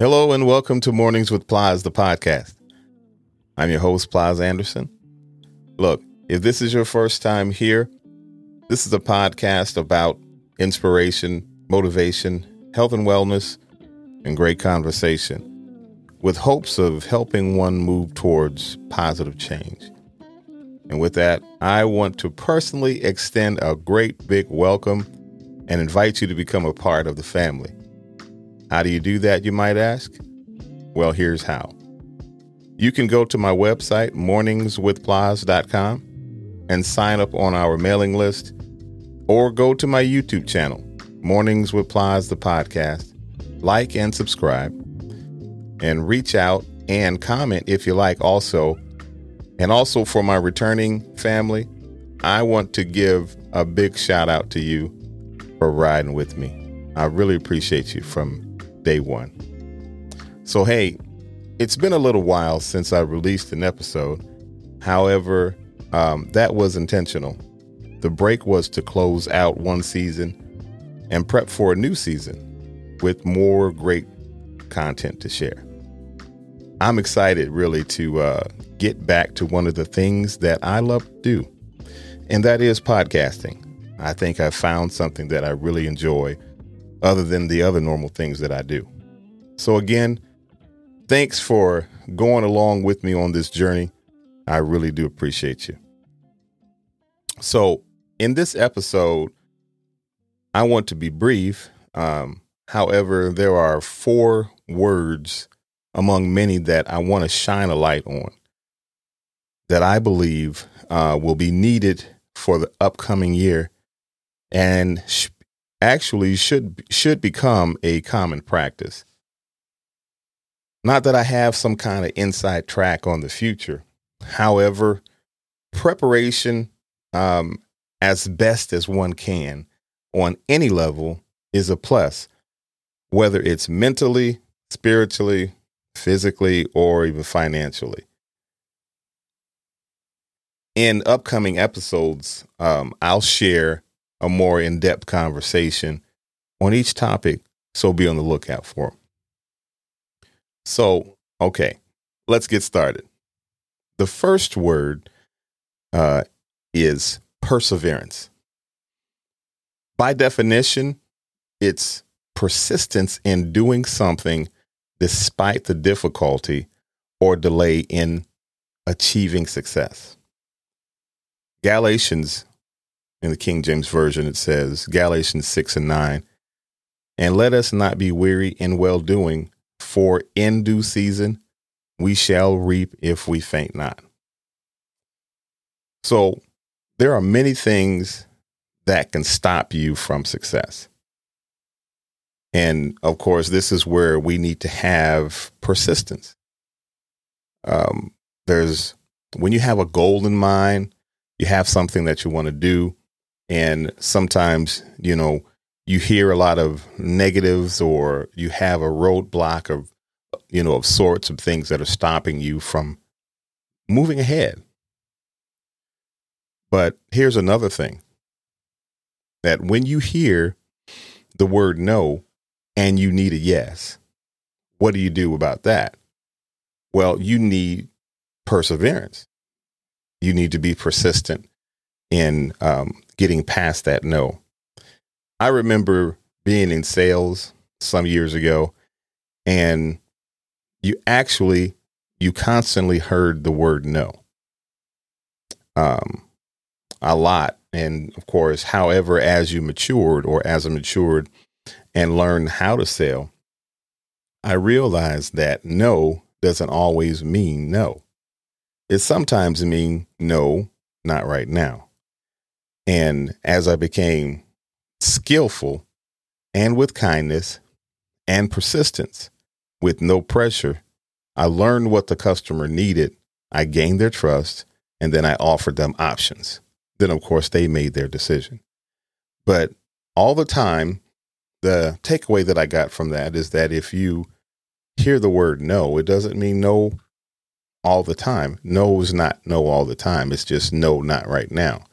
Hello and welcome to Mornings with Plies, the podcast. I'm your host, Plies Anderson. Look, if this is your first time here, this is a podcast about inspiration, motivation, health and wellness, and great conversation with hopes of helping one move towards positive change. And with that, I want to personally extend a great big welcome and invite you to become a part of the family. How do you do that, you might ask? Well, here's how. You can go to my website, morningswithplies.com, and sign up on our mailing list, or go to my YouTube channel, Mornings with Plies, the podcast, like and subscribe, and reach out and comment if you like also. And also for my returning family, I want to give a big shout out to you for riding with me. I really appreciate you from day one. So, hey, it's been a little while since I released an episode. However, um, that was intentional. The break was to close out one season and prep for a new season with more great content to share. I'm excited really to uh, get back to one of the things that I love to do, and that is podcasting. I think I've found something that I really enjoy other than the other normal things that I do. So, again, thanks for going along with me on this journey. I really do appreciate you. So, in this episode, I want to be brief. Um, however, there are four words among many that I want to shine a light on that I believe uh, will be needed for the upcoming year and actually should should become a common practice. Not that I have some kind of inside track on the future. However, preparation um, as best as one can on any level is a plus, whether it's mentally, spiritually, physically, or even financially. In upcoming episodes, um, I'll share a more in depth conversation on each topic, so be on the lookout for them. So, okay, let's get started. The first word uh, is perseverance. By definition, it's persistence in doing something despite the difficulty or delay in achieving success. Galatians, in the King James Version, it says, Galatians 6 and 9, and let us not be weary in well doing, for in due season we shall reap if we faint not. So there are many things that can stop you from success. And of course, this is where we need to have persistence. Um, there's when you have a goal in mind, you have something that you want to do, and sometimes, you know, you hear a lot of negatives or you have a roadblock of, you know, of sorts of things that are stopping you from moving ahead. But here's another thing that when you hear the word no and you need a yes, what do you do about that? Well, you need perseverance. You need to be persistent in um, getting past that no. I remember being in sales some years ago, and you actually you constantly heard the word no. Um, a lot. And of course, however, as you matured or as I matured and learned how to sell, I realized that no doesn't always mean no. It sometimes mean no, not right now. And as I became skillful and with kindness and persistence, with no pressure, I learned what the customer needed. I gained their trust and then I offered them options then of course they made their decision. But all the time, the takeaway that I got from that is that if you hear the word no, it doesn't mean no all the time. No is not no all the time. It's just no, not right now.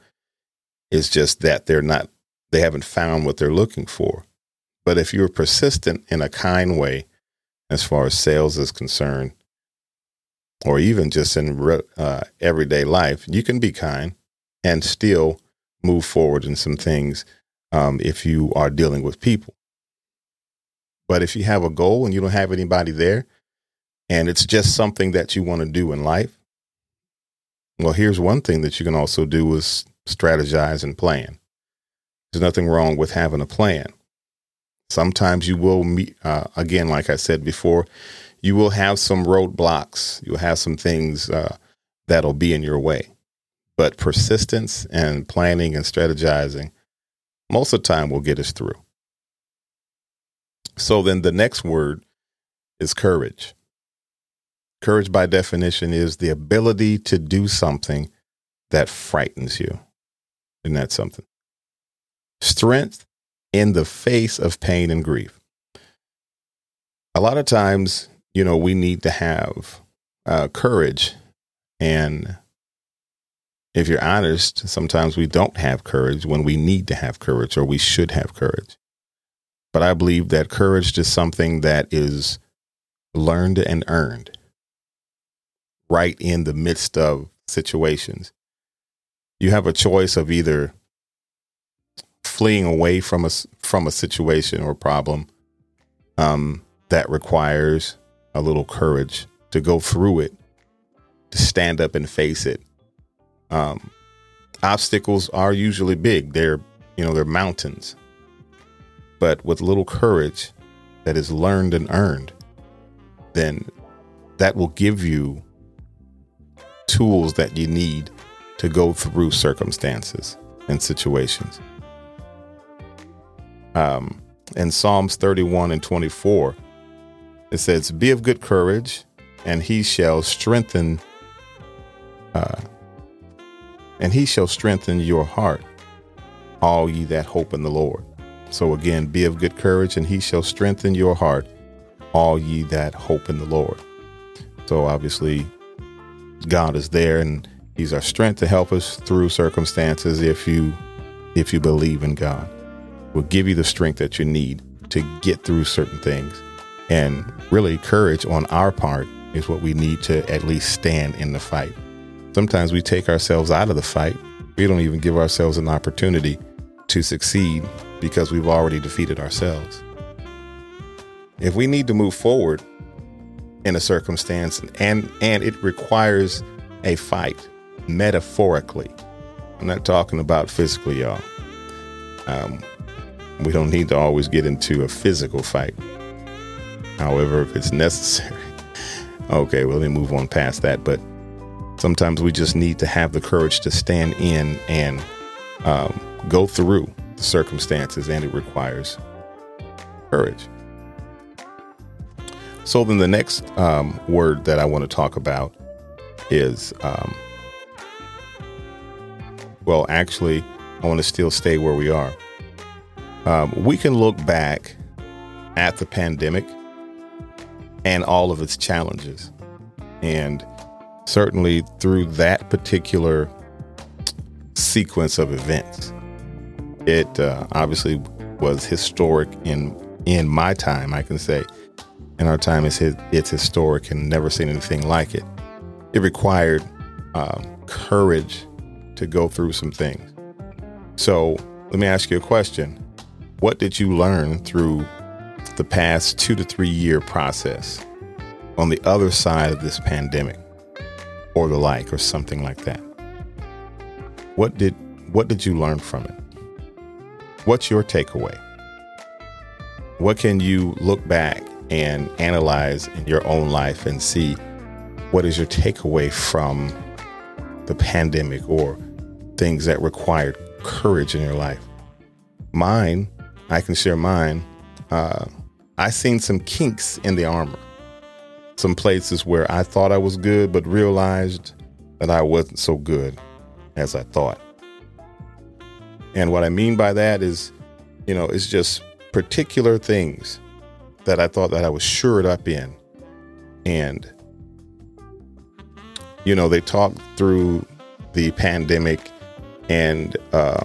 It's just that they're not, they haven't found what they're looking for. But if you're persistent in a kind way as far as sales is concerned, or even just in uh, everyday life, you can be kind and still move forward in some things um, if you are dealing with people. But if you have a goal and you don't have anybody there, and it's just something that you want to do in life, well, here's one thing that you can also do is strategize and plan. There's nothing wrong with having a plan. Sometimes you will meet, uh, again, like I said before, you will have some roadblocks. You'll have some things uh, that'll be in your way. But persistence and planning and strategizing most of the time will get us through. So then the next word is courage. Courage, by definition, is the ability to do something that frightens you. Isn't that something? Strength in the face of pain and grief. A lot of times, you know, we need to have uh, courage. And if you're honest, sometimes we don't have courage when we need to have courage or we should have courage. But I believe that courage is something that is learned and earned right in the midst of situations. You have a choice of either fleeing away from a from a situation or problem um, that requires a little courage to go through it, to stand up and face it. Um, obstacles are usually big; they're you know they're mountains, but with little courage that is learned and earned, then that will give you tools that you need to go through circumstances and situations um, in Psalms 31 and 24, it says, Be of good courage, and he shall strengthen, uh, and he shall strengthen your heart, all ye that hope in the Lord. So again, be of good courage, and he shall strengthen your heart, all ye that hope in the Lord. So obviously, God is there, and He's our strength to help us through circumstances if you if you believe in God will give you the strength that you need to get through certain things. And really, courage on our part is what we need to at least stand in the fight. Sometimes we take ourselves out of the fight. We don't even give ourselves an opportunity to succeed because we've already defeated ourselves. If we need to move forward in a circumstance and and it requires a fight metaphorically. I'm not talking about physically, y'all. Um, we don't need to always get into a physical fight. However, if it's necessary, okay, well, then move on past that. But sometimes we just need to have the courage to stand in and um, go through the circumstances, and it requires courage. So, then the next um, word that I want to talk about is um, well, actually, I want to still stay where we are um, we can look back at the pandemic and all of its challenges. And certainly through that particular sequence of events, it uh, obviously was historic in in my time. I can say, in our time, it's it's historic and never seen anything like it. It required um, courage to go through some things. So let me ask you a question: what did you learn through the past two to three year process on the other side of this pandemic or the like or something like that? What did what did you learn from it? What's your takeaway? What can you look back and analyze in your own life and see what is your takeaway from the pandemic or things that required courage in your life? Mine I can share mine. Uh, I seen some kinks in the armor, some places where I thought I was good, but realized that I wasn't so good as I thought. And what I mean by that is, you know, it's just particular things that I thought that I was shored up in. And, you know, they talked through the pandemic and, uh,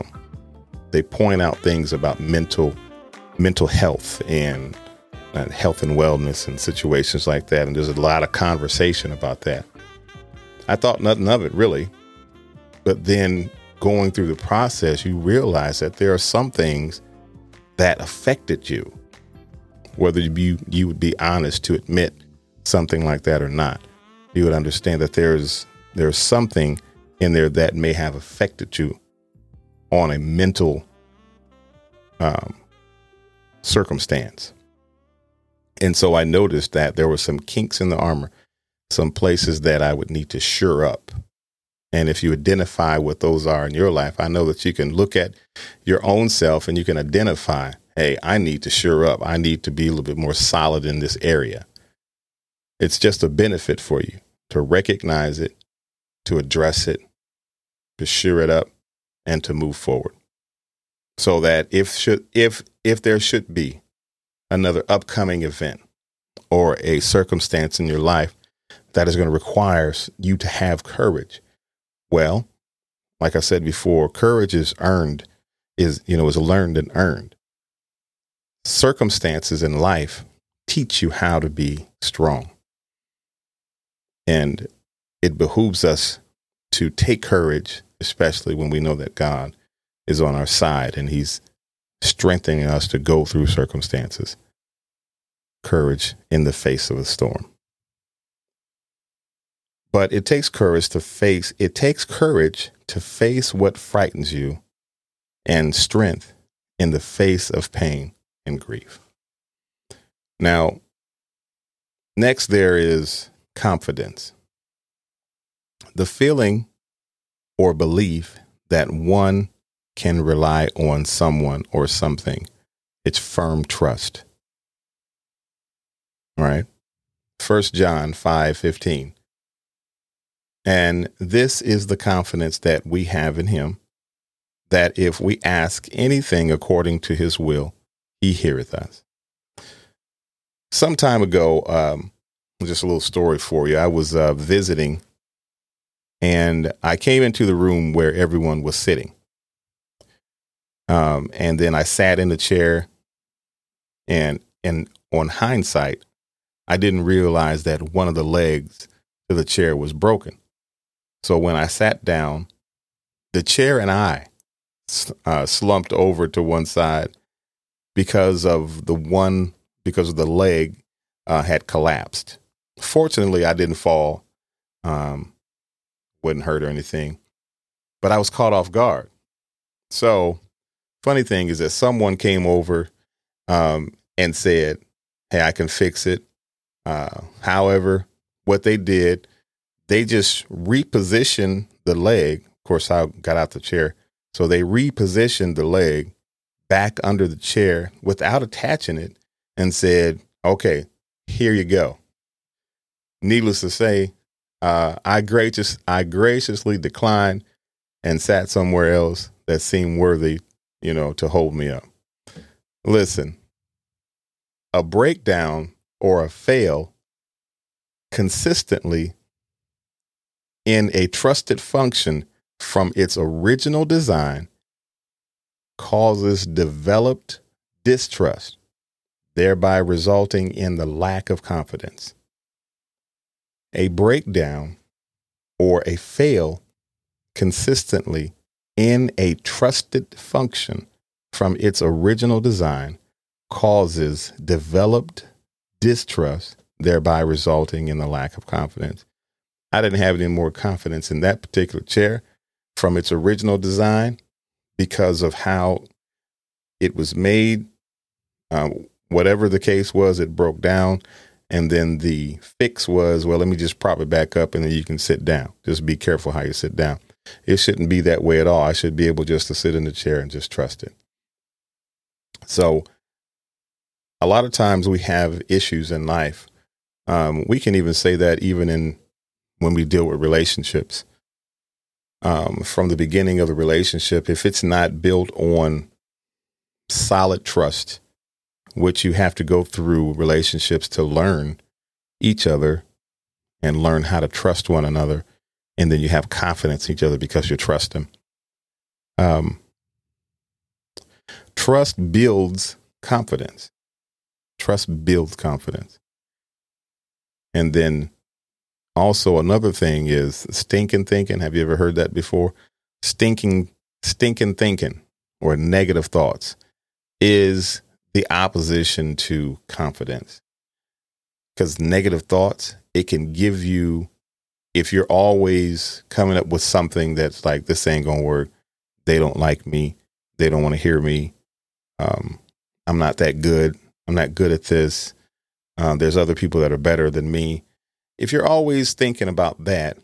they point out things about mental mental health and and health and wellness and situations like that. And there's a lot of conversation about that. I thought nothing of it really. But then going through the process, you realize that there are some things that affected you, whether you, you would be honest to admit something like that or not. You would understand that there's there's something in there that may have affected you on a mental um, circumstance. And so I noticed that there were some kinks in the armor, some places that I would need to shore up. And if you identify what those are in your life, I know that you can look at your own self and you can identify, hey, I need to shore up. I need to be a little bit more solid in this area. It's just a benefit for you to recognize it, to address it, to shore it up, and to move forward. So that if should if if there should be another upcoming event or a circumstance in your life that is going to require you to have courage. Well, like I said before, courage is earned, is, you know, is learned and earned. Circumstances in life teach you how to be strong. And it behooves us to take courage, especially when we know that God is on our side and He's strengthening us to go through circumstances. Courage in the face of a storm. But it takes courage to face, it takes courage to face what frightens you and strength in the face of pain and grief. Now, next there is confidence. The feeling or belief that one can rely on someone or something. It's firm trust. All right. First John 5 15. And this is the confidence that we have in him that if we ask anything according to his will, he heareth us. Some time ago, um, just a little story for you. I was uh, visiting and I came into the room where everyone was sitting. Um, and then I sat in the chair and and on hindsight, I didn't realize that one of the legs to the chair was broken. So when I sat down, the chair and I uh, slumped over to one side because of the one because of the leg uh, had collapsed. Fortunately, I didn't fall, um, wouldn't hurt or anything, but I was caught off guard. So, funny thing is that someone came over um, and said, "Hey, I can fix it." Uh, however, what they did they just repositioned the leg. Of course, I got out the chair. So they repositioned the leg back under the chair without attaching it and said, okay, here you go. Needless to say, uh, I, gracious, I graciously declined and sat somewhere else that seemed worthy, you know, to hold me up. Listen, a breakdown or a fail consistently in a trusted function from its original design causes developed distrust, thereby resulting in the lack of confidence. A breakdown or a fail consistently in a trusted function from its original design causes developed distrust, thereby resulting in the lack of confidence. I didn't have any more confidence in that particular chair from its original design because of how it was made. Um, whatever the case was, it broke down. And then the fix was, well, let me just prop it back up and then you can sit down. Just be careful how you sit down. It shouldn't be that way at all. I should be able just to sit in the chair and just trust it. So, a lot of times we have issues in life. Um, we can even say that even in when we deal with relationships. Um, from the beginning of the relationship, if it's not built on solid trust, which you have to go through relationships to learn each other and learn how to trust one another, and then you have confidence in each other because you trust them. Um, trust builds confidence. Trust builds confidence. And then also another thing is stinking thinking. Have you ever heard that before? Stinking, stinking thinking or negative thoughts is the opposition to confidence. Because negative thoughts, it can give you, if you're always coming up with something that's like, this ain't gonna work, they don't like me, they don't want to hear me, um, I'm not that good, I'm not good at this, um, there's other people that are better than me. If you're always thinking about that,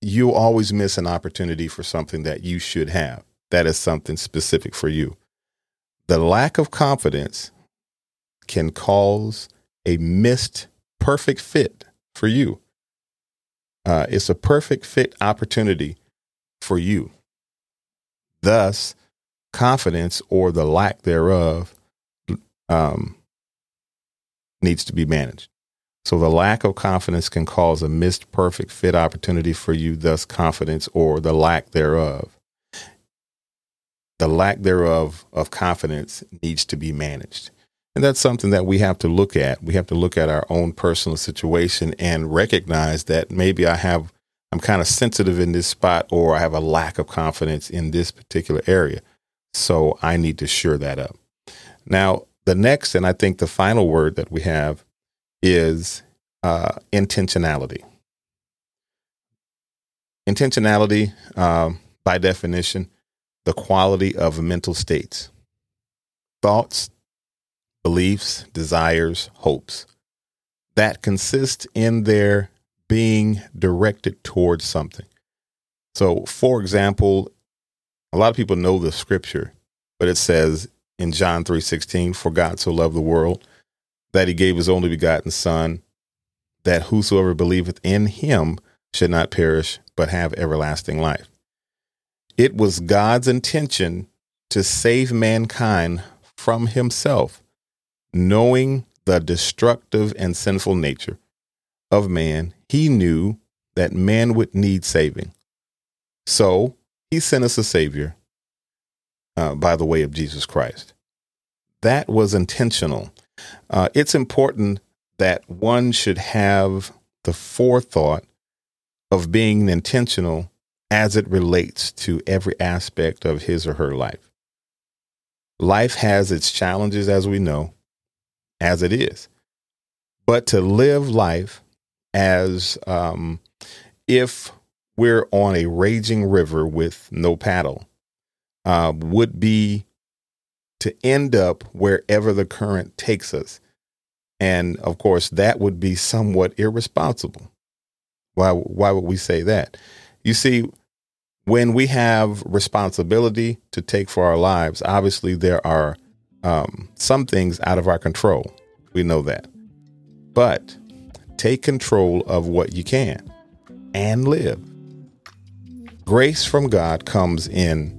you'll always miss an opportunity for something that you should have. That is something specific for you. The lack of confidence can cause a missed perfect fit for you. Uh, it's a perfect fit opportunity for you. Thus, confidence or the lack thereof um, needs to be managed. So, the lack of confidence can cause a missed perfect fit opportunity for you, thus, confidence or the lack thereof the lack thereof of confidence needs to be managed. And that's something that we have to look at. We have to look at our own personal situation and recognize that maybe I have, I'm kind of sensitive in this spot or I have a lack of confidence in this particular area. So I need to shore that up. Now, the next, and I think the final word that we have is uh, intentionality. Intentionality, um, by definition, the quality of mental states, thoughts, beliefs, desires, hopes that consist in their being directed towards something. So, for example, a lot of people know the scripture, but it says in John 3:16, "For God so loved the world that he gave his only begotten son, that whosoever believeth in him should not perish but have everlasting life." It was God's intention to save mankind from himself, knowing the destructive and sinful nature of man. He knew that man would need saving. So he sent us a Savior uh, by the way of Jesus Christ. That was intentional. Uh, it's important that one should have the forethought of being intentional as it relates to every aspect of his or her life. Life has its challenges, as we know, as it is. But to live life as um, if we're on a raging river with no paddle uh, would be to end up wherever the current takes us. And of course, that would be somewhat irresponsible. Why, why would we say that? You see, when we have responsibility to take for our lives, obviously there are um, some things out of our control. We know that. But take control of what you can and live. Grace from God comes in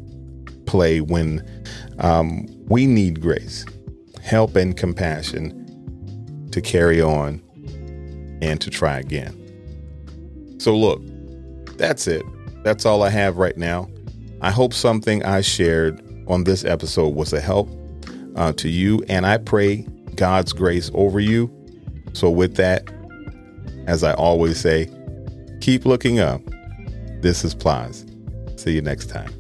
play when um, we need grace, help, and compassion to carry on and to try again. So, look, that's it. That's all I have right now. I hope something I shared on this episode was a help uh, to you, and I pray God's grace over you. So, with that, as I always say, keep looking up. This is Plies. See you next time.